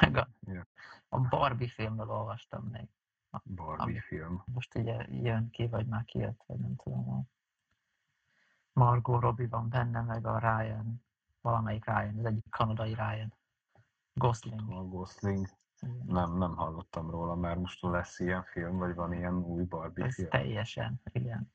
Meg a, a Barbie filmről olvastam még. Barbie Ami- film. Most ugye jön ki, vagy már kijött, vagy nem tudom. A Margot Robbie van benne, meg a Ryan, valamelyik Ryan, az egyik kanadai Ryan. Gosling. A Gosling. Nem, nem hallottam róla, mert most lesz ilyen film, vagy van ilyen új Barbie Ez film. teljesen, igen.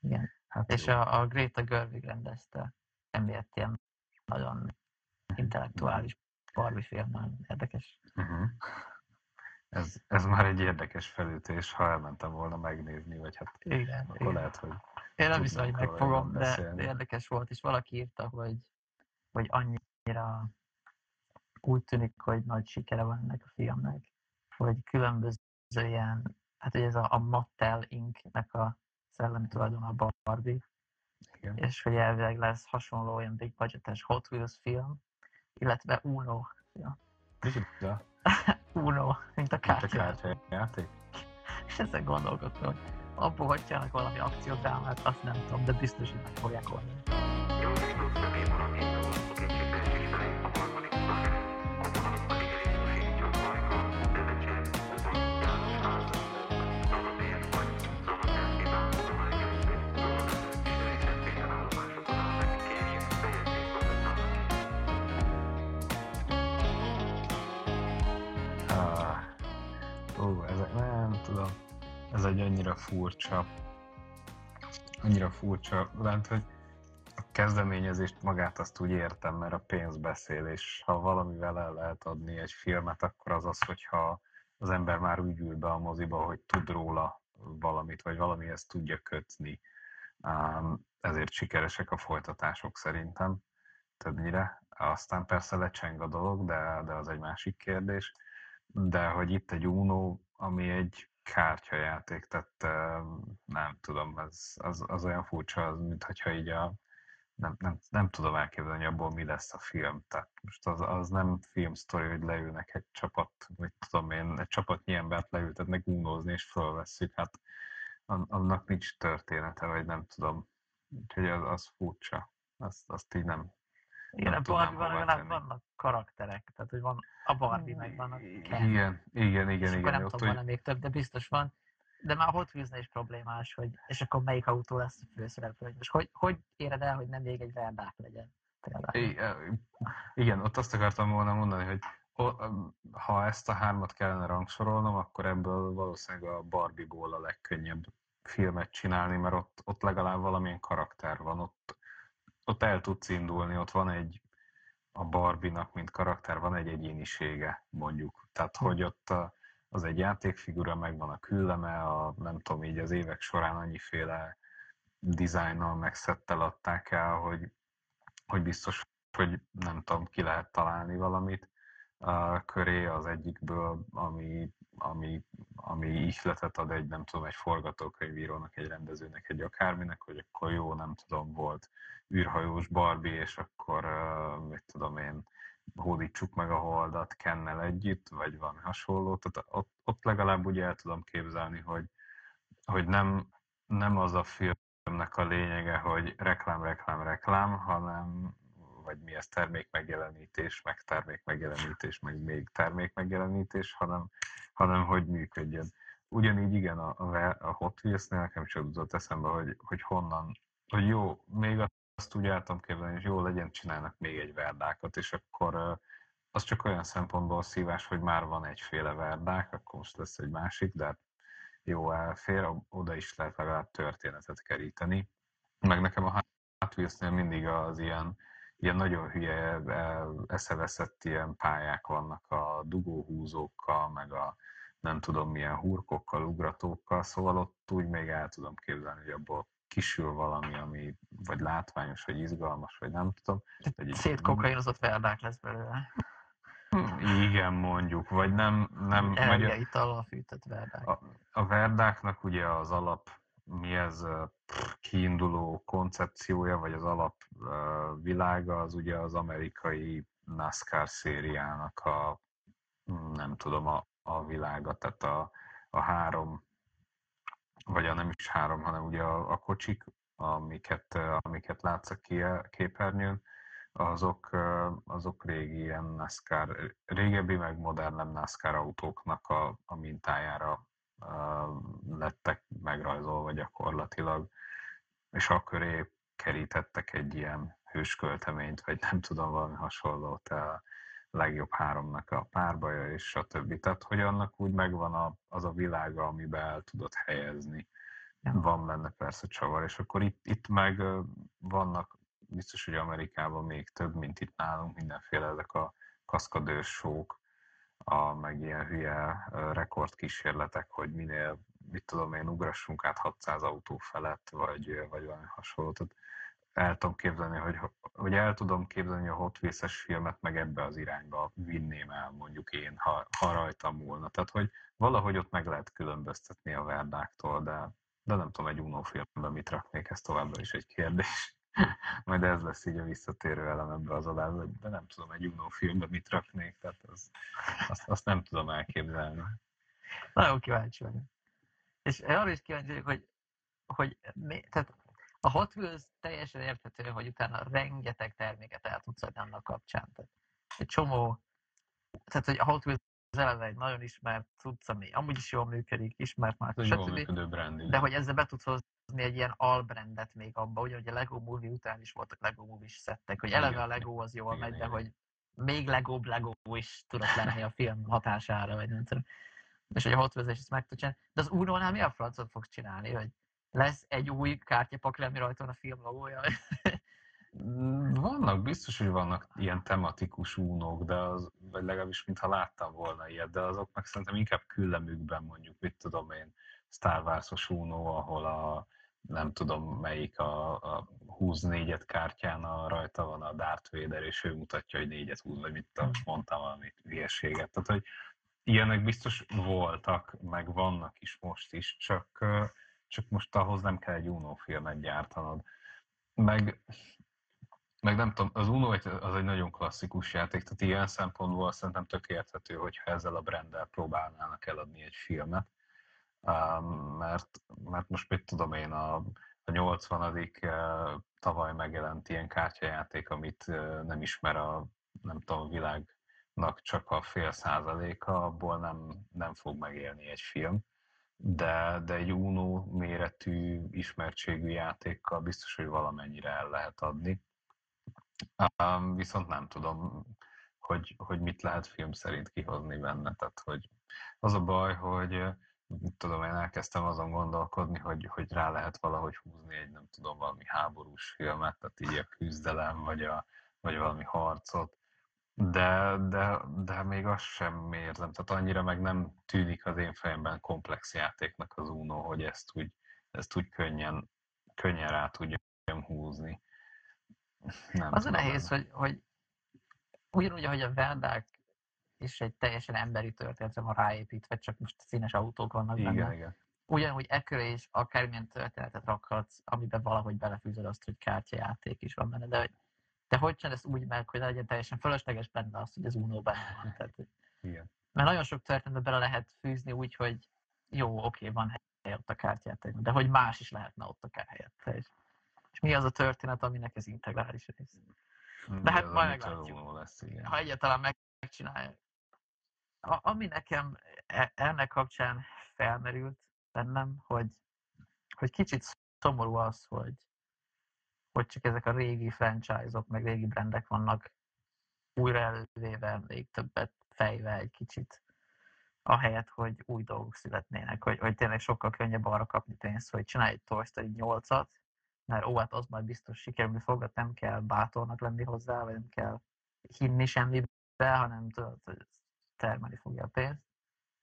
igen. Hát És jó. a, a Greta Gerwig rendezte, emiatt ilyen nagyon intellektuális Barbie film, érdekes. Uh-huh. Ez, ez már egy érdekes felütés, ha elmentem volna megnézni, vagy hát Igen, akkor igen. lehet, hogy Én nem hiszem, hogy megfogom, de, de érdekes volt, és valaki írta, hogy, hogy annyira úgy tűnik, hogy nagy sikere van ennek a filmnek, hogy különböző ilyen, hát hogy ez a, a Mattel Inc.-nek a szellemi tulajdona a Barbie, igen. és hogy elvileg lesz hasonló olyan big budgetes Hot Wheels film, illetve Uno, Micsoda? Uno, mint a Mint a kártya. kártyajáték? És ezen gondolkodtam, hogy abból hogy csinálnak valami akciódrámát, azt nem tudom, de biztos, hogy meg fogják oldani. Ah, furcsa, annyira furcsa, lent, hogy a kezdeményezést magát azt úgy értem, mert a pénz beszél, és ha valamivel el lehet adni egy filmet, akkor az az, hogyha az ember már úgy ül be a moziba, hogy tud róla valamit, vagy valamihez tudja kötni. Ezért sikeresek a folytatások szerintem többnyire. Aztán persze lecseng a dolog, de, de az egy másik kérdés. De hogy itt egy Uno, ami egy kártyajáték, tehát eh, nem tudom, ez, az, az olyan furcsa, az, mint hogyha így a, nem, nem, nem tudom elképzelni, abból mi lesz a film. Tehát most az, az nem filmsztori, hogy leülnek egy csapat, vagy tudom én, egy csapatnyi embert leültetnek unózni, és fölveszik. Hát an- annak nincs története, vagy nem tudom. Úgyhogy az, az furcsa. Azt, azt így nem, Igen, Nem a Barbie-ban legalább vannak karakterek, tehát hogy van a Barbie, meg van a Ken. Igen, igen, és igen, akkor igen. nem tudom, van még több, de biztos van. De már a Hot wheels is problémás, hogy és akkor melyik autó lesz a főszereplő. hogy Most hogy, hogy éred el, hogy nem még egy verdák legyen? Például. I- igen, ott azt akartam volna mondani, hogy ha ezt a hármat kellene rangsorolnom, akkor ebből valószínűleg a Barbie-ból a legkönnyebb filmet csinálni, mert ott, ott legalább valamilyen karakter van, ott, ott el tudsz indulni, ott van egy, a Barbie-nak, mint karakter, van egy egyénisége, mondjuk. Tehát, hogy ott a, az egy játékfigura, megvan a külleme, a, nem tudom, így az évek során annyiféle dizájnnal, meg szettel adták el, hogy, hogy biztos, hogy nem tudom, ki lehet találni valamit köré az egyikből, ami, ami, ami ihletet ad egy, nem tudom, egy forgatókönyvírónak, egy rendezőnek, egy akárminek, hogy akkor jó, nem tudom, volt űrhajós Barbie, és akkor, mit tudom én, hódítsuk meg a holdat Kennel együtt, vagy valami hasonló. Tehát ott, ott legalább úgy el tudom képzelni, hogy, hogy nem, nem az a filmnek a lényege, hogy reklám, reklám, reklám, hanem vagy mi ez termék megjelenítés, meg termék megjelenítés, meg még termék megjelenítés, hanem, hanem hogy működjön. Ugyanígy igen, a, a, a Hot Wheels-nél nekem is jutott eszembe, hogy, hogy honnan, hogy jó, még azt úgy tudom képzelni, hogy jó legyen, csinálnak még egy verdákat, és akkor az csak olyan szempontból szívás, hogy már van egyféle verdák, akkor most lesz egy másik, de hát jó elfér, oda is lehet legalább történetet keríteni. Meg nekem a Hot Wheels-nél mindig az ilyen, ilyen nagyon hülye, e, eszeveszett ilyen pályák vannak a dugóhúzókkal, meg a nem tudom milyen hurkokkal, ugratókkal, szóval ott úgy még el tudom képzelni, hogy abból kisül valami, ami vagy látványos, vagy izgalmas, vagy nem tudom. Egy- Szétkokainozott verdák lesz belőle. Igen, mondjuk, vagy nem, nem Elvia itallal fűtött verdák. a, a verdáknak ugye az alap, mi ez kiinduló koncepciója, vagy az alap ö, világa, az ugye az amerikai NASCAR szériának a, nem tudom, a, a világa, tehát a, a három, vagy a nem is három, hanem ugye a, a kocsik, amiket, amiket látsz a képernyőn, azok, azok régi ilyen NASCAR, régebbi meg modernebb NASCAR autóknak a, a mintájára lettek megrajzolva gyakorlatilag, és akkor kerítettek egy ilyen hőskölteményt, vagy nem tudom, valami hasonlót a legjobb háromnak a párbaja, és stb. Tehát, hogy annak úgy megvan a, az a világa, amiben el tudod helyezni. Van benne persze csavar, és akkor itt, itt meg vannak biztos, hogy Amerikában még több, mint itt nálunk, mindenféle ezek a kaszkadős sók, a, meg ilyen hülye rekordkísérletek, hogy minél, mit tudom én, ugrassunk át 600 autó felett, vagy, vagy valami hasonló. Tehát el tudom képzelni, hogy, hogy el tudom képzelni a Hot Wheels-es filmet, meg ebbe az irányba vinném el, mondjuk én, ha, ha rajtam múlna. Tehát, hogy valahogy ott meg lehet különböztetni a verdáktól, de, de nem tudom, egy Uno filmben mit raknék, ez továbbra is egy kérdés. Majd ez lesz így a visszatérő elem ebbe az adásba, de nem tudom egy Uno filmbe mit raknék, tehát az, azt, azt nem tudom elképzelni. Nagyon kíváncsi vagyok. És arra is kíváncsi vagyok, hogy, hogy mi, tehát a Hot Wheels teljesen érthető, hogy utána rengeteg terméket el tudsz adni annak kapcsán. Tehát egy csomó, tehát hogy a Hot Wheels az eleve egy nagyon ismert cucc, ami amúgy is jól működik, ismert már, stb. De hogy ezzel be tudsz hozni egy ilyen albrandet még abba, ugye, hogy a Lego Movie után is voltak Lego Movie szettek, hogy eleve a Lego az jól megy, de hogy még Lego Lego is tudott lenni a film hatására, vagy nem tudom. És hogy a Hot Wheels ezt meg tud csinálni. De az Uno-nál mi a francot fogsz csinálni, hogy lesz egy új kártyapakli, ami rajta van a film logója? Mm, vannak, biztos, hogy vannak ilyen tematikus únók, de az, vagy legalábbis mintha láttam volna ilyet, de azok meg szerintem inkább küllemükben mondjuk, mit tudom én, Star Wars-os únó, ahol a nem tudom melyik a, a 20 négyet kártyán a, rajta van a Darth Vader, és ő mutatja, hogy négyet húz, vagy mit tudom, mondtam valami hülyeséget. Tehát, hogy ilyenek biztos voltak, meg vannak is most is, csak, csak most ahhoz nem kell egy Uno filmet gyártanod. Meg, meg nem tudom, az Uno az egy nagyon klasszikus játék, tehát ilyen szempontból szerintem tök érthető, hogyha ezzel a branddel próbálnának eladni egy filmet, mert, mert most mit tudom én, a, a 80. tavaly megjelent ilyen kártyajáték, amit nem ismer a, nem tudom, a világnak csak a fél százaléka, abból nem, nem fog megélni egy film. De, de egy Uno méretű, ismertségű játékkal biztos, hogy valamennyire el lehet adni. Um, viszont nem tudom, hogy, hogy mit lehet film szerint kihozni benne. Tehát, hogy az a baj, hogy tudom, én elkezdtem azon gondolkodni, hogy, hogy rá lehet valahogy húzni egy, nem tudom, valami háborús filmet, tehát így a küzdelem, vagy, a, vagy valami harcot, de, de, de még azt sem érzem, tehát annyira meg nem tűnik az én fejemben komplex játéknak az Uno, hogy ezt úgy, ezt úgy könnyen, könnyen rá tudjam húzni. Nem az a nehéz, hogy, hogy ugyanúgy, ahogy a Verdák és egy teljesen emberi történetre van ráépítve, csak most színes autók vannak igen, benne. Igen. Ugyanúgy ekkor is akármilyen történetet rakhatsz, amiben valahogy belefűzöd azt, hogy kártyajáték is van benne, de hogy de hogy ezt úgy meg, hogy legyen teljesen fölösleges benne az, hogy az Uno benne van. Tehát, Igen. Mert nagyon sok történetet bele lehet fűzni úgy, hogy jó, oké, van hely ott a kártyáték, de hogy más is lehetne ott a helyette. És, és mi az a történet, aminek ez integrális rész. De hát majd meglátjuk. Lesz, igen. Ha egyáltalán megcsinálják a, ami nekem e, ennek kapcsán felmerült bennem, hogy, hogy kicsit szomorú az, hogy, hogy csak ezek a régi franchise-ok, meg régi brandek vannak újra elővéve, még többet fejve egy kicsit, ahelyett, hogy új dolgok születnének, hogy, hogy tényleg sokkal könnyebb arra kapni pénzt, hogy csinálj egy Toy Story 8-at, mert ó, hát az majd biztos sikerülni fog, nem kell bátornak lenni hozzá, vagy nem kell hinni semmibe, hanem tudod, hogy termelni fogja a pénzt.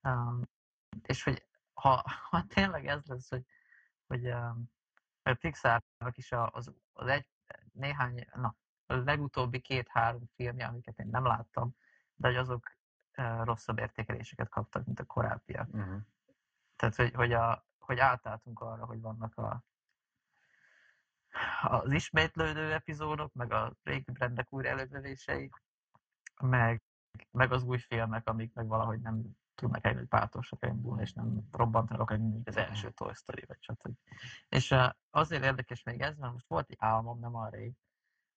Um, és hogy ha, ha tényleg ez lesz, hogy, hogy um, a Pixarnak is az, az egy, néhány, na, a legutóbbi két-három filmje, amiket én nem láttam, de hogy azok uh, rosszabb értékeléseket kaptak, mint a korábbiak. Uh-huh. Tehát, hogy, hogy, a, hogy átálltunk arra, hogy vannak a, az ismétlődő epizódok, meg a régi brendek újra elővevései, meg, meg az új filmek, amik meg valahogy nem tudnak egy pátosak indulni, és nem robbantanak, hogy mindig az első Toy Story, vagy stb. És azért érdekes még ez, mert most volt egy álmom, nem arra rég,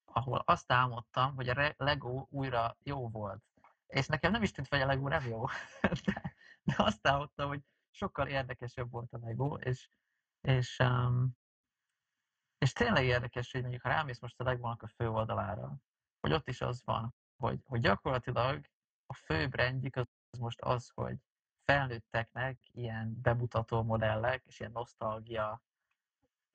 ahol azt álmodtam, hogy a Lego újra jó volt. És nekem nem is tűnt, hogy a Lego nem jó, de, de azt álmodtam, hogy sokkal érdekesebb volt a Lego, és, és, um, és tényleg érdekes, hogy mondjuk ha rámész most a Lego-nak a fő oldalára, hogy ott is az van, hogy, hogy gyakorlatilag a fő brandjük az, az most az, hogy felnőtteknek ilyen bemutató modellek, és ilyen nosztalgia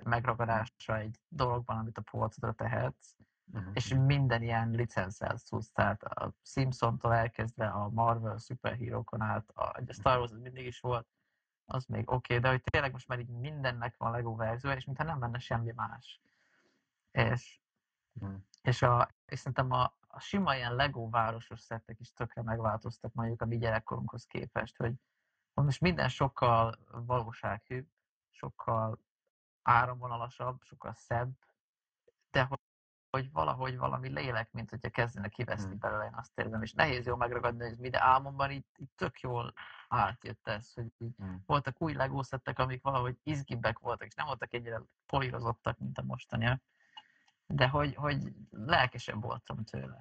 megragadása egy dologban, amit a polcra tehetsz, uh-huh. és minden ilyen licenszel tudsz, tehát a Simpson-tól elkezdve a Marvel szuperhírókon át, a, a Star Wars mindig is volt, az még oké, okay, de hogy tényleg most már így mindennek van Lego verzió, és mintha nem lenne semmi más. És, uh-huh. és, a, és szerintem a, a sima ilyen Lego városos szettek is tökre megváltoztak mondjuk a mi gyerekkorunkhoz képest, hogy most minden sokkal valósághűbb, sokkal áramvonalasabb, sokkal szebb, de hogy, hogy valahogy valami lélek, mint hogyha kezdene kiveszni hmm. belőle, én azt érzem, és nehéz jól megragadni, hogy mi, de álmomban itt, itt tök jól átjött ez, hogy így hmm. voltak új legószettek, amik valahogy izgibbek voltak, és nem voltak ennyire polírozottak, mint a mostaniak, de hogy, hogy lelkesebb voltam tőle.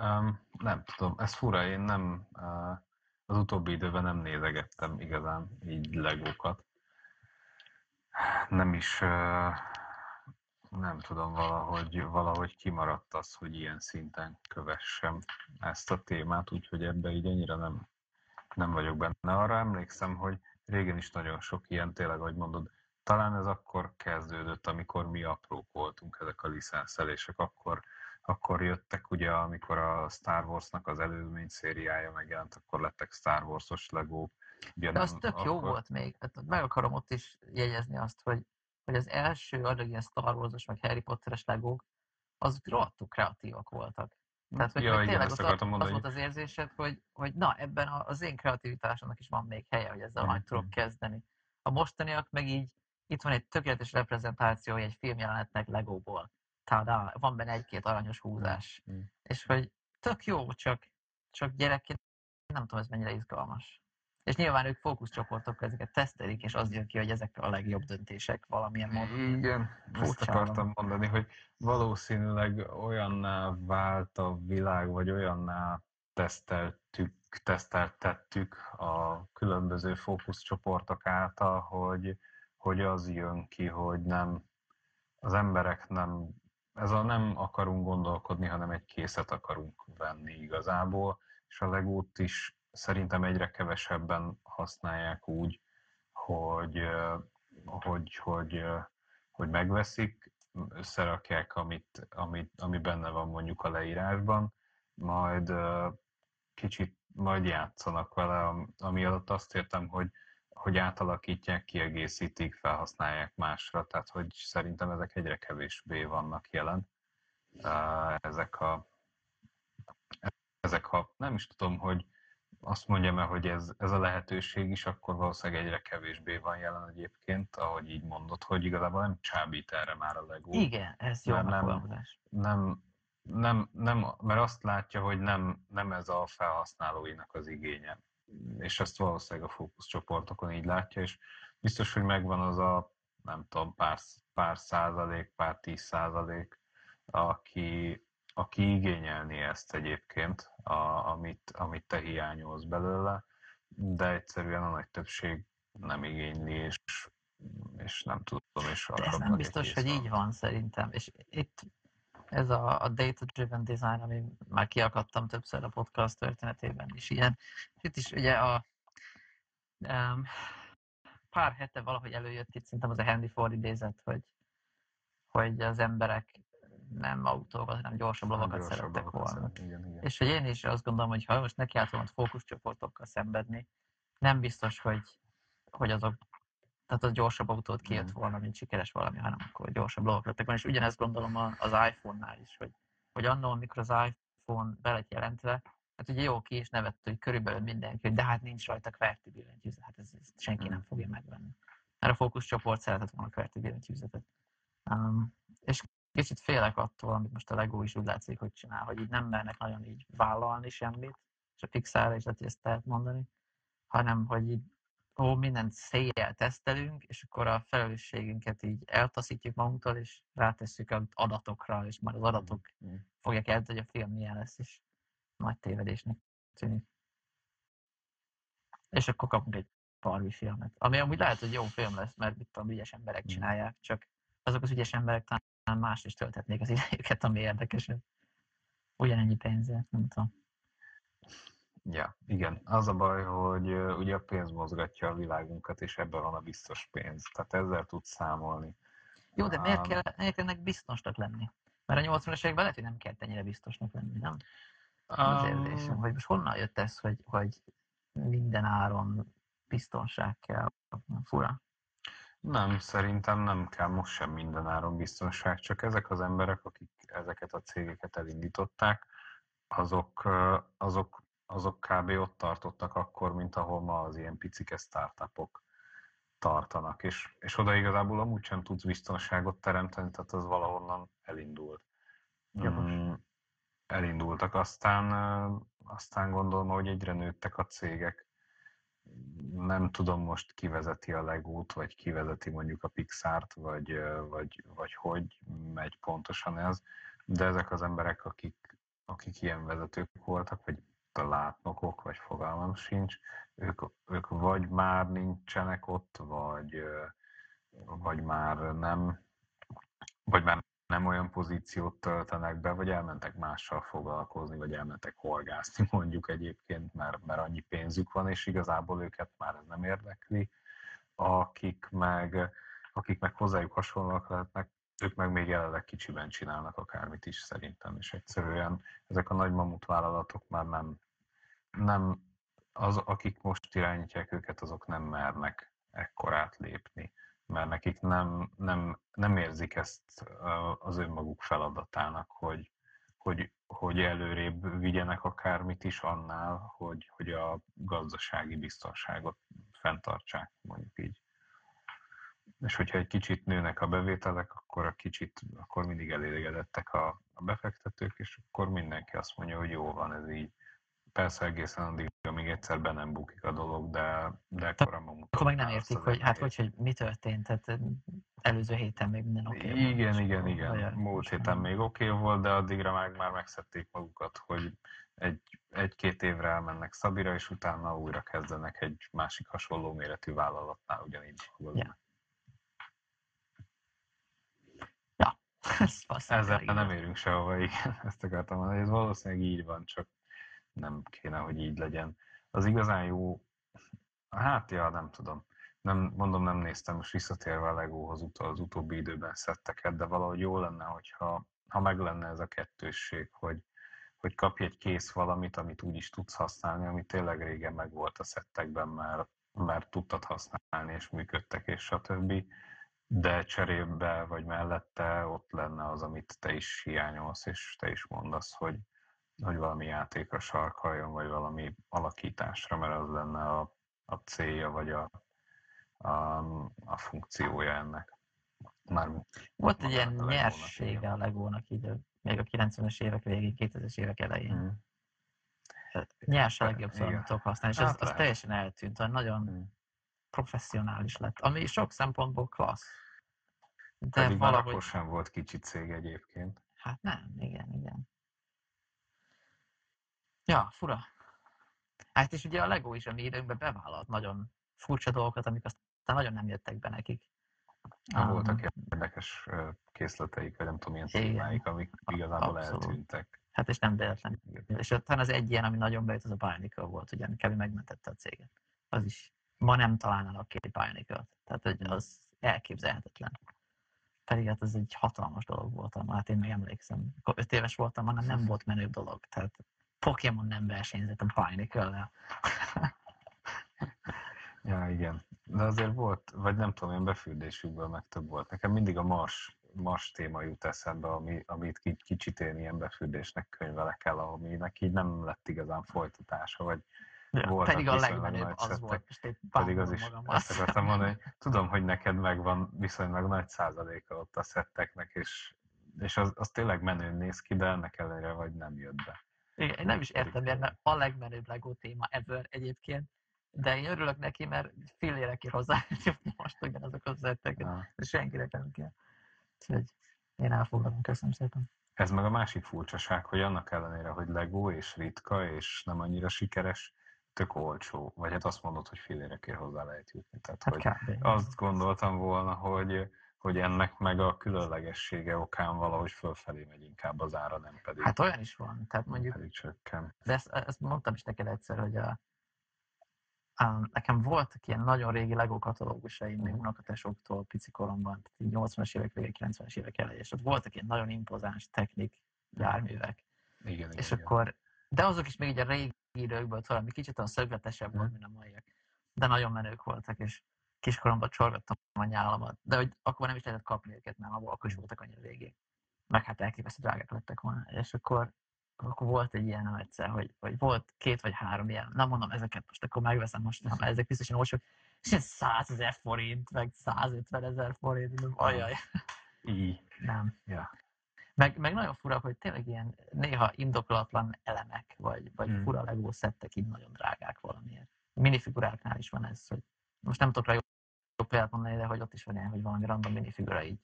Um, nem tudom, ez fura, én nem, uh, az utóbbi időben nem nézegettem igazán így legókat nem is, nem tudom, valahogy, valahogy kimaradt az, hogy ilyen szinten kövessem ezt a témát, úgyhogy ebbe így annyira nem, nem vagyok benne. Arra emlékszem, hogy régen is nagyon sok ilyen, tényleg, ahogy mondod, talán ez akkor kezdődött, amikor mi aprók voltunk, ezek a licenszelések, akkor, akkor jöttek ugye, amikor a Star Wars-nak az előzmény szériája megjelent, akkor lettek Star Wars-os legók, Ja, De az tök akkor... jó volt még. Hát meg akarom ott is jegyezni azt, hogy, hogy az első adag ilyen Star Wars-os, meg Harry Potter-es legók, azok rohadtul kreatívak voltak. Tehát, hogy, ja, hogy tényleg igen, ott mondani. az volt az érzésed, hogy, hogy na, ebben az én kreativitásomnak is van még helye, hogy ezzel majd tudok kezdeni. A mostaniak meg így, itt van egy tökéletes reprezentáció egy filmjelenetnek Legóból. Tada, van benne egy-két aranyos húzás. Mm. És hogy tök jó, csak, csak gyerekként nem tudom, ez mennyire izgalmas. És nyilván ők fókuszcsoportok ezeket tesztelik, és az jön ki, hogy ezek a legjobb döntések valamilyen módon. Igen, ezt akartam mondani, hogy valószínűleg olyanná vált a világ, vagy olyanná teszteltük, teszteltettük a különböző fókuszcsoportok által, hogy, hogy az jön ki, hogy nem, az emberek nem, ez a nem akarunk gondolkodni, hanem egy készet akarunk venni igazából, és a legót is szerintem egyre kevesebben használják úgy, hogy, hogy, hogy, hogy megveszik, összerakják, amit, amit, ami benne van mondjuk a leírásban, majd kicsit majd játszanak vele, ami alatt azt értem, hogy, hogy átalakítják, kiegészítik, felhasználják másra, tehát hogy szerintem ezek egyre kevésbé vannak jelen. Ezek a, ezek a nem is tudom, hogy azt mondjam el, hogy ez, ez a lehetőség is akkor valószínűleg egyre kevésbé van jelen egyébként, ahogy így mondod, hogy igazából nem csábít erre már a Lego. Igen, ez jó nem, nem, nem, nem, mert azt látja, hogy nem, nem ez a felhasználóinak az igénye. És ezt valószínűleg a fókuszcsoportokon így látja, és biztos, hogy megvan az a, nem tudom, pár, pár százalék, pár tíz százalék, aki, aki igényelni ezt egyébként, a, amit, amit te hiányolsz belőle, de egyszerűen a nagy többség nem igényli, és, és nem tudom, és de ez nem biztos, hogy így van szerintem, és itt ez a, a data-driven design, ami már kiakadtam többször a podcast történetében is ilyen. Itt is ugye a um, pár hete valahogy előjött itt, szerintem az a Handy for idézet, hogy, hogy az emberek nem autóval, hanem gyorsabb lovakat gyorsabb szerettek volna. Igen, igen. És hogy én is azt gondolom, hogy ha most nekiálltam fókuszcsoportokkal szenvedni, nem biztos, hogy, hogy azok tehát az gyorsabb autót kijött volna, mint sikeres valami, hanem akkor gyorsabb lovak lettek volna. És ugyanezt gondolom az iPhone-nál is, hogy, hogy annól, amikor az iPhone be lett jelentve, hát ugye jó ki is nevett, hogy körülbelül mindenki, hogy de hát nincs rajta QWERTY billentyűzet, hát ez, ez senki nem fogja megvenni. Mert a fókuszcsoport szeretett volna QWERTY billentyűzetet. Um, és kicsit félek attól, amit most a Lego is úgy látszik, hogy csinál, hogy így nem mernek nagyon így vállalni semmit, és a Pixar is lehet, ezt lehet mondani, hanem hogy így ó, mindent széjjel tesztelünk, és akkor a felelősségünket így eltaszítjuk magunktól, és rátesszük az adatokra, és már az adatok Mm. fogják eldönteni, hogy a film milyen lesz, és nagy tévedésnek tűnik. És akkor kapunk egy Barbie filmet. Ami amúgy lehet, hogy jó film lesz, mert mit tudom, ügyes emberek Mm. csinálják, csak azok az ügyes emberek talán más is tölthetnék az idejüket, ami érdekesebb. Ugyanennyi pénzért, nem tudom. Ja, igen. Az a baj, hogy ugye a pénz mozgatja a világunkat, és ebben van a biztos pénz. Tehát ezzel tudsz számolni. Jó, de miért kell, miért kell ennek biztosnak lenni? Mert a 80-as években lehet, hogy nem kellett ennyire biztosnak lenni, nem? Az ám, érzésem, hogy most honnan jött ez, hogy, hogy minden áron biztonság kell. Fura. Nem, szerintem nem kell most sem mindenáron biztonság, csak ezek az emberek, akik ezeket a cégeket elindították, azok, azok, azok kb. ott tartottak akkor, mint ahol ma az ilyen picike startupok tartanak, és, és oda igazából amúgy sem tudsz biztonságot teremteni, tehát az valahonnan elindult. Mm, elindultak, aztán, aztán gondolom, hogy egyre nőttek a cégek. Nem tudom most ki vezeti a Legót, vagy ki vezeti mondjuk a Pixart, vagy, vagy, vagy hogy megy pontosan ez, de ezek az emberek, akik, akik ilyen vezetők voltak, vagy látnokok, vagy fogalmam sincs, ők, ők vagy már nincsenek ott, vagy, vagy már nem, vagy már nem olyan pozíciót töltenek be, vagy elmentek mással foglalkozni, vagy elmentek horgászni mondjuk egyébként, mert, mert annyi pénzük van, és igazából őket már ez nem érdekli. Akik meg, akik meg hozzájuk hasonlóak lehetnek, ők meg még jelenleg kicsiben csinálnak akármit is szerintem, és egyszerűen ezek a nagy mamutvállalatok már nem, nem az, akik most irányítják őket, azok nem mernek ekkorát lépni, mert nekik nem, nem, nem érzik ezt az önmaguk feladatának, hogy, hogy, hogy előrébb vigyenek akármit is annál, hogy, hogy a gazdasági biztonságot fenntartsák, mondjuk így. És hogyha egy kicsit nőnek a bevételek, akkor a kicsit, akkor mindig elégedettek a, a befektetők, és akkor mindenki azt mondja, hogy jó van ez így. Persze egészen addig, amíg egyszer be nem bukik a dolog, de, de akkor a Akkor meg nem értik, hogy hát hogy, hogy mi történt, tehát előző héten még minden oké volt, igen, és igen, igen. olyan- Múlt héten még oké okay volt, de addigra meg már megszedték magukat, hogy egy, egy-két évre elmennek Szabira, és utána újra kezdenek egy másik hasonló méretű vállalatnál ugyanígy dolgozni. Ja. Ja, ez basszus, Ezzel tényleg nem érünk sehova, igen, ezt akartam mondani. Ez valószínűleg így van, csak nem kéne, hogy így legyen. Az igazán jó, hát ja, nem tudom. Nem, mondom, nem néztem most visszatérve a Legóhoz ut- az utóbbi időben szetteket, de valahogy jó lenne, hogyha ha meg lenne ez a kettősség, hogy, hogy kapj egy kész valamit, amit úgy is tudsz használni, ami tényleg régen meg volt a szettekben, mert, mert tudtad használni, és működtek, és stb. De cserébe vagy mellette ott lenne az, amit te is hiányolsz, és te is mondasz, hogy, hogy valami játékra sarkaljon, vagy valami alakításra, mert az lenne a, a célja, vagy a, a, a funkciója ennek. Már Volt egy ilyen a nyersége a Legónak így, még a 90-es évek végén, 2000-es évek elején. Mm. Tehát Nyers a legjobb szó, Igen. amit tudok használni, és az, Hát az lehet. teljesen eltűnt, nagyon Mm. professzionális lett, ami sok szempontból klassz. De Pedig valahogy, akkor sem volt kicsi cég egyébként. hát nem, igen, igen. Ja, fura. Hát és ugye a Lego is a mi időnkben bevállalt nagyon furcsa dolgokat, amik aztán nagyon nem jöttek be nekik. Nem Um, voltak érdekes készleteik, vagy nem tudom, milyen Igen. témáik, amik igazából Abszolút. eltűntek. Hát és nem véletlen. És talán az egy ilyen, ami nagyon bejött, az a Bionicle volt, ugye, kb. megmentette a céget. Az is. Ma nem találnának két bionicle Tehát, hogy az elképzelhetetlen. Pedig hát ez egy hatalmas dolog volt, hát én még emlékszem. Akkor öt éves voltam, hanem nem volt menőbb dolog. Tehát Pokémon nem versenyzett a Bionicle-lel. Ja, igen. De azért volt, vagy nem tudom, ilyen befürdésükből meg több volt. Nekem mindig a Mars, Mars téma jut eszembe, ami, amit ki- kicsit én ilyen befürdésnek könyvelek el, aminek így nem lett igazán folytatása, vagy Ja, Voltak pedig a legmenőbb az szettek. volt. Most én pedig az is, magam. ezt akartam mondani, hogy tudom, hogy neked megvan viszonylag nagy százaléka ott a szetteknek, és, és az, az tényleg menőn néz ki, de ennek ellenére vagy nem jött be. Igen, én nem is értem, miért, mert a legmenőbb LEGO téma ever egyébként, de én örülök neki, mert fillére hozzá most ugyanazok az szettek, Ja. senkinek nem kell. Úgyhogy én elfogadom, köszönöm szépen. Ez meg a másik furcsaság, hogy annak ellenére, hogy Lego és ritka, és nem annyira sikeres, tök olcsó. Vagy hát azt mondod, hogy fillérekért hozzá lehet jutni. Tehát, Hát hogy kb. azt gondoltam volna, hogy, hogy ennek meg a különlegessége okán valahogy fölfelé megy inkább az ára, nem pedig, Hát olyan is van, tehát mondjuk pedig csökken. De ezt, ezt mondtam is neked egyszer, hogy a, um, nekem voltak ilyen nagyon régi Lego katalógusaim, még Mhm. unokatesoktól pici koromban, tehát így 80-as évek vége, 90-es évek elején, és ott voltak ilyen nagyon impozáns technik járművek. Igen, igen, és igen. akkor, de azok is még így a régi időkből, tudod, ami kicsit olyan szögletesebb volt, Mhm. mint a maiak. De nagyon menők voltak, és kiskoromban csorgattam a nyálamat. De hogy akkor nem is lehetett kapni őket, mert abból akkor is voltak annyira régi. Meg hát elképesztő drágák lettek volna. És akkor, akkor volt egy ilyen egyszer, hogy, hogy volt két vagy három ilyen, nem mondom ezeket most, akkor megveszem most, nem, ezek biztosan olcsók. És ilyen 100 ezer forint, meg 150 ezer forint, ajaj, Így. nem. Ja. Meg, meg nagyon fura, hogy tényleg ilyen néha indokolatlan elemek, vagy, vagy Mm. fura Lego szettek így nagyon drágák valamiért. Minifiguráknál is van ez, hogy most nem tudok rá jobb példát mondani, de hogy ott is van ilyen, hogy valami random minifigura így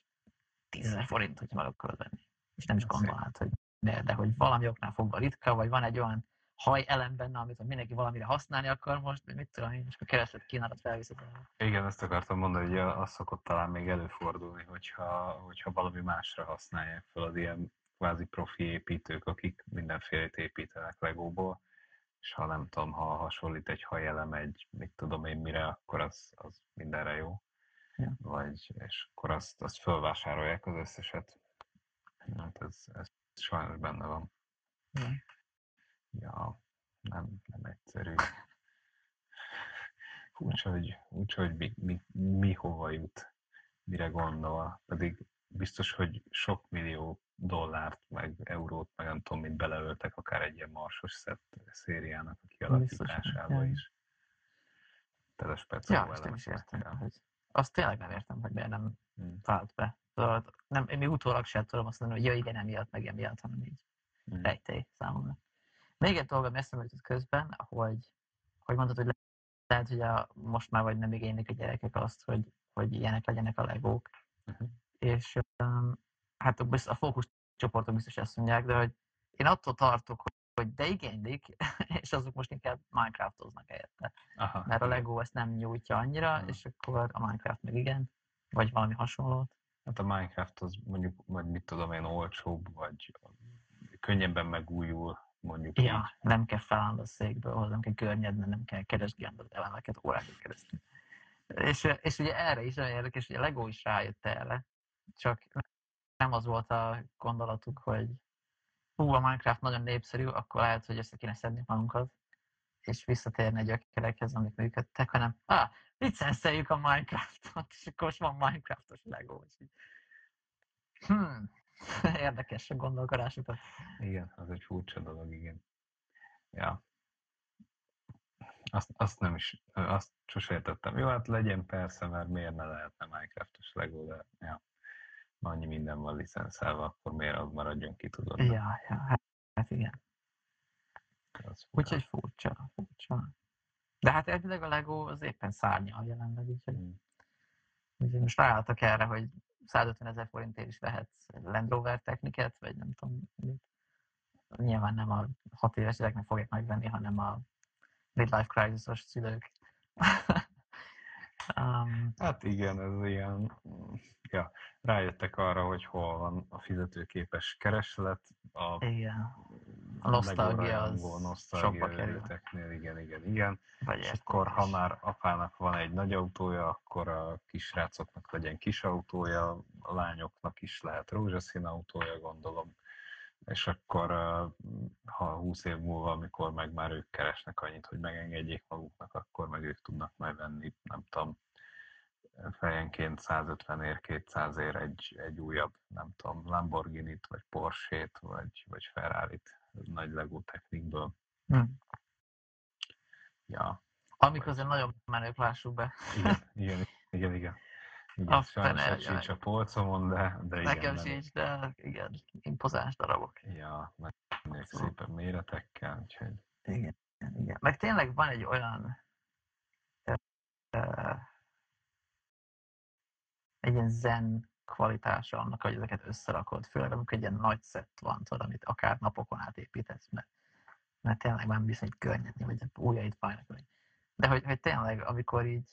10 ezer forint, hogyha meg akarod venni. És nem is Ez gondolnád, hogy de, de hogy valami oknál fogva ritka, vagy van egy olyan haj elem benne, amit mindenki valamire használni akar most, mit tudom én, és akkor keresed kínálat felviszed. Igen, ezt akartam mondani, hogy az szokott talán még előfordulni, hogyha, hogyha valami másra használják fel az ilyen kvázi profi építők, akik mindenfélét építenek Legóból, és ha nem tudom, ha hasonlít egy hajelem egy, mit tudom én mire, akkor az, az mindenre jó. Ja. Vagy, és akkor azt, azt fölvásárolják az összeset. Hát ez, ez sajnos benne van. Ja. Ja, nem, nem egyszerű. Úgyhogy, úgyhogy mi, mi, mi hova jut, mire gondol, pedig biztos, hogy sok millió dollárt, meg eurót, meg nem tudom, mit beleöltek akár egy ilyen marsos szett szériának a kialakításába ja. is. Tehát a Ja, speciál nem is értem. Hogy azt tényleg nem értem, hogy miért nem Hmm. vált be. Szóval nem, én még utólag sem tudom azt mondani, hogy ja igen, emiatt, meg emiatt, hanem így Hmm. rejtély számomra. Még egy dolog, ami eszembe jutott közben, hogy, hogy mondtad, hogy le- lehet, hogy a, most már vagy nem igénylik a gyerekek azt, hogy, hogy ilyenek legyenek a legók. Mhm. És um, hát a, a fókuszcsoportok biztos ezt mondják, de hogy én attól tartok, hogy, de igénylik, és azok most inkább Minecraftoznak helyette. Aha, Mert a. Lego ezt nem nyújtja annyira, Mhm. és akkor a Minecraft meg igen, vagy valami hasonlót. Hát a Minecraft az mondjuk, vagy mit tudom én, olcsóbb, vagy könnyebben megújul, mondjuk Ja, így. nem kell felállnod a székből, hozzá nem kell görnyedni, nem kell keresgélned az elemeket órákon keresztül. És, és ugye erre is nagyon érdekes, hogy a Lego is rájött erre, csak nem az volt a gondolatuk, hogy hú, a Minecraft nagyon népszerű, akkor lehet, hogy össze kéne szedni magunkat, és visszatérni a gyökerekhez, amik működtek, hanem ah, licenszeljük a Minecraftot, és akkor most van Minecraftos Lego. És így, hmm, érdekes a gondolkodásukat. Igen, az egy furcsa dolog, igen. Ja. Azt, azt nem is, azt sose értettem. Jó, hát legyen persze, mert miért ne lehetne Minecraftos Lego, de ja. Annyi minden van licenszelve, akkor miért az maradjon ki, tudod? Ja, ja, hát, hát igen. Úgyhogy furcsa, furcsa. De hát elvileg a Lego az éppen szárnyal jelenleg, úgyhogy, Mm. úgyhogy most ráálltak erre, hogy 150 ezer forintért is vehetsz egy Land Rover techniket, vagy nem tudom. Nyilván nem a hat éves gyereknek fogják megvenni, hanem a midlife crisis-os szülők. Um, Hát igen, ez ilyen, ja, rájöttek arra, hogy hol van a fizetőképes kereslet, a igen, A nosztalgia az sokba kerül. igen, igen, igen. vagy És akkor, ha már apának van egy nagy autója, akkor a kisrácoknak legyen kis autója, a lányoknak is lehet rózsaszín autója, gondolom. És akkor, ha 20 év múlva, amikor meg már ők keresnek annyit, hogy megengedjék maguknak, akkor meg ők tudnak majd venni, nem tudom, fejenként 150 ér, 200 ér egy, egy újabb, nem tudom, Lamborghini-t, vagy Porsche-t, vagy, vagy Ferrari-t, nagy Lego technikből. Hm. Ja, Amik azért nagyon menők, lássuk be. igen, igen, igen, igen. Igen, a sajnos fene, sincs a polcomon, de, de igen. Nekem nem. sincs, de igen, impozáns darabok. Ja, meg szépen méretekkel, úgyhogy... Igen, igen. Meg tényleg van egy olyan egy ilyen zen kvalitása annak, hogy ezeket összerakod, főleg amikor egy ilyen nagy szett van, tudod, amit akár napokon át építesz, mert, mert tényleg már viszont környedni, vagy újjait fájnak. De hogy, hogy tényleg, amikor így,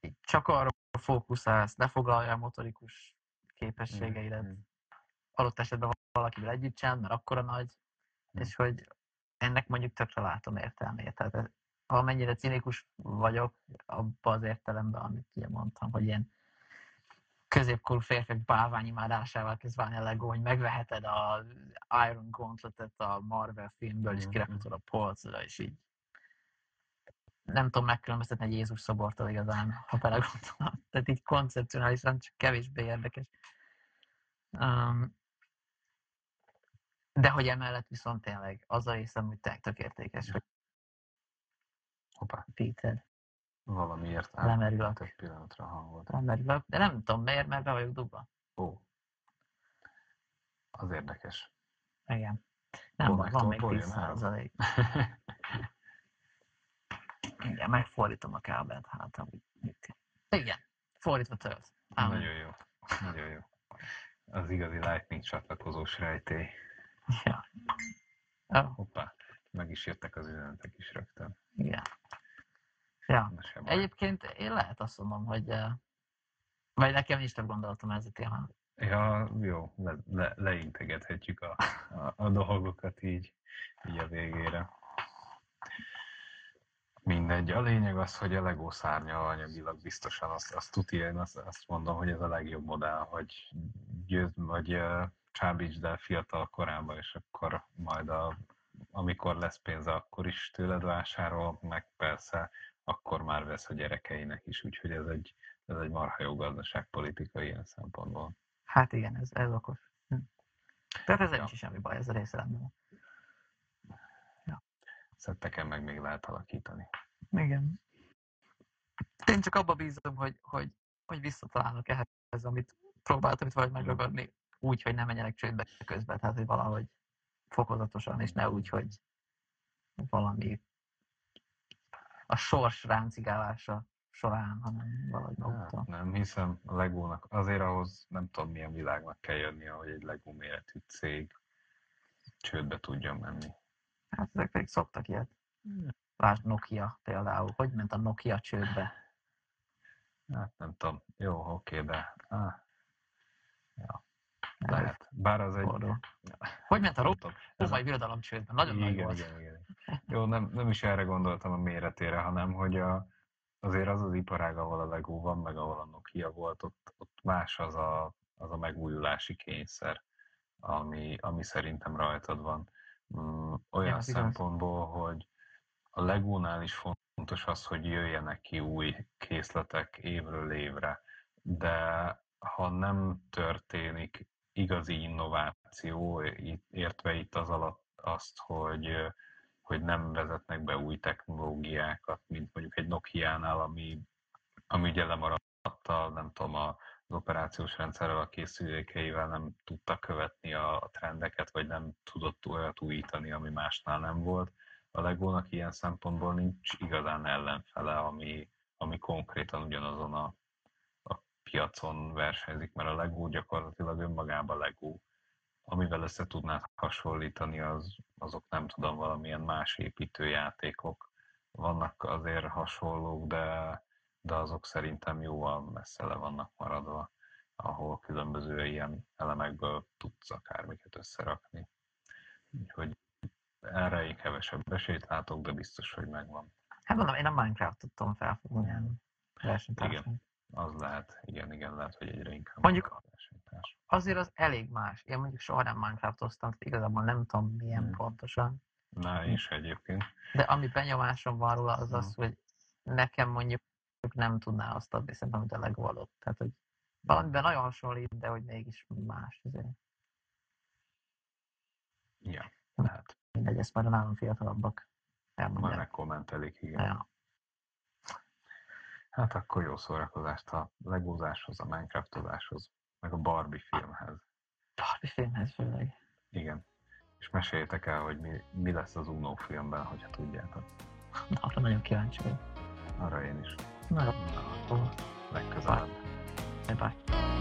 így csak arról fókuszálsz, ne foglalja a motorikus képességeidet, Mm. adott esetben valakivel együtt csinálod, mert akkora nagy, Mm. és hogy ennek mondjuk tökre látom értelmét. Tehát ez- valamennyire cinikus vagyok abban az értelemben, amit ugye mondtam, hogy ilyen középkorú férfiak bálványimádásával kezd válni a Lego, hogy megveheted a Iron Gauntlet-et a Marvel filmből, és Mhm. kirakhatod a polcra, és így nem tudom megkülönböztetni egy Jézus szobortól igazán, ha belegondolom. Tehát így koncepcionálisan csak kevésbé érdekes. Um, de hogy emellett viszont tényleg az a részem, hogy tök értékes, hogy Hoppá, Peter valamiért Lemerülök. több pillanatra hangolt. lemerülök, de nem tudom miért, mert be vagyok dugva. Ó, az érdekes. Igen. Nem baj, van még Konvektorból 10 jön el? százalék. Igen, megfordítom a kábelt, hát amit mit. Igen, fordítva tölt. Ám, Nagyon jó. Nagyon jó. Az igazi lightning csatlakozós rejtély. Ja. Oh, Hoppá, meg is jöttek az üzenetek is rögtön. igen. Ja. Egyébként én lehet azt mondom, hogy eh, vagy nekem nincs több gondolatom ez a téma. Ja, jó, le, le, leintegethetjük a, a, a dolgokat így, így a végére. Mindegy, a lényeg az, hogy a Lego szárnya anyagilag biztosan, azt, azt tuti, én azt, azt mondom, hogy ez a legjobb modell, hogy győz, vagy csábítsd el fiatal korában, és akkor majd a, amikor lesz pénze, akkor is tőled vásárol, meg persze akkor már vesz a gyerekeinek is, úgyhogy ez egy, ez egy marha jó gazdaságpolitika ilyen szempontból. Hát igen, ez, ez okos. Hm. Tehát ez Ja. nincs semmi baj, ez rendben van. Szetteken meg még lehet alakítani. Igen. Én csak abba bízom, hogy, hogy, hogy visszatalálnak ehhez, amit próbáltam itt vagy megragadni, úgy, hogy ne menjenek csődbe közben, tehát hogy valahogy fokozatosan, és ne úgy, hogy valami a sors ráncigálása során, hanem valahogy maguktól. Hát, nem hiszem, a Legónak azért ahhoz nem tudom milyen világnak kell jönnie, hogy egy Lego méretű cég csődbe tudjon menni. Hát ezek pedig szoktak ilyet. Lásd Nokia például. Hogy ment a Nokia csődbe? Hát nem tudom, jó, oké, de ah, Ez lehet. Bár az egy... fordul. Hogy ment a római birodalom csődbe? Nagyon nagy igen, volt. igen, igen. Jó, nem, nem is erre gondoltam a méretére, hanem hogy a, azért az az iparág, ahol a Lego van, meg ahol a Nokia volt, ott, ott más az a, az a megújulási kényszer, ami, ami szerintem rajtad van. Olyan Ja, az igaz. szempontból, hogy a Legónál is fontos az, hogy jöjjenek ki új készletek évről évre, de ha nem történik igazi innováció, értve itt az alatt azt, hogy, hogy nem vezetnek be új technológiákat, mint mondjuk egy Nokia-nál, ami, ami ugye lemaradt a, nem tudom, a, operációs rendszerrel, a készülékeivel nem tudta követni a, trendeket, vagy nem tudott olyat újítani, ami másnál nem volt. A Legónak ilyen szempontból nincs igazán ellenfele, ami, ami konkrétan ugyanazon a, a piacon versenyzik, mert a Lego gyakorlatilag önmagában Lego. Amivel össze tudnád hasonlítani, az, azok nem tudom, valamilyen más építőjátékok. Vannak azért hasonlók, de, de azok szerintem jóval messze le vannak maradva, ahol különböző ilyen elemekből tudsz akármiket összerakni. Úgyhogy erre én kevesebb esélyt látok, de biztos, hogy megvan. Hát mondom, én a Minecraft-ot tudom felfogni ilyen versenytársamat. Az lehet, igen, igen, lehet, hogy egyre inkább Mondjuk- a versenytárs. Azért az elég más. Én mondjuk soha nem Minecraftoztam, igazából nem tudom milyen Hmm. pontosan. Na, én is egyébként. De ami benyomásom van róla, az az, Hmm. hogy nekem mondjuk nem tudná azt adni, szerintem, amit a Lego adott. Tehát, hogy valamiben nagyon hasonlít, de hogy mégis más. Azért. Ja, lehet. Mindegy, ezt majd a nálam fiatalabbak Majd elmondják. megkommentelik, igen. Ja. Hát akkor jó szórakozást a legózáshoz, a Minecraftozáshoz, meg a Barbie filmhez. Barbie filmhez főleg. Igen. És meséljétek el, hogy mi, mi lesz az Uno filmben, hogyha tudjátok. Na, arra nagyon kíváncsi vagyok. Arra én is. Na, jó. Na, legközelebb. bye bye.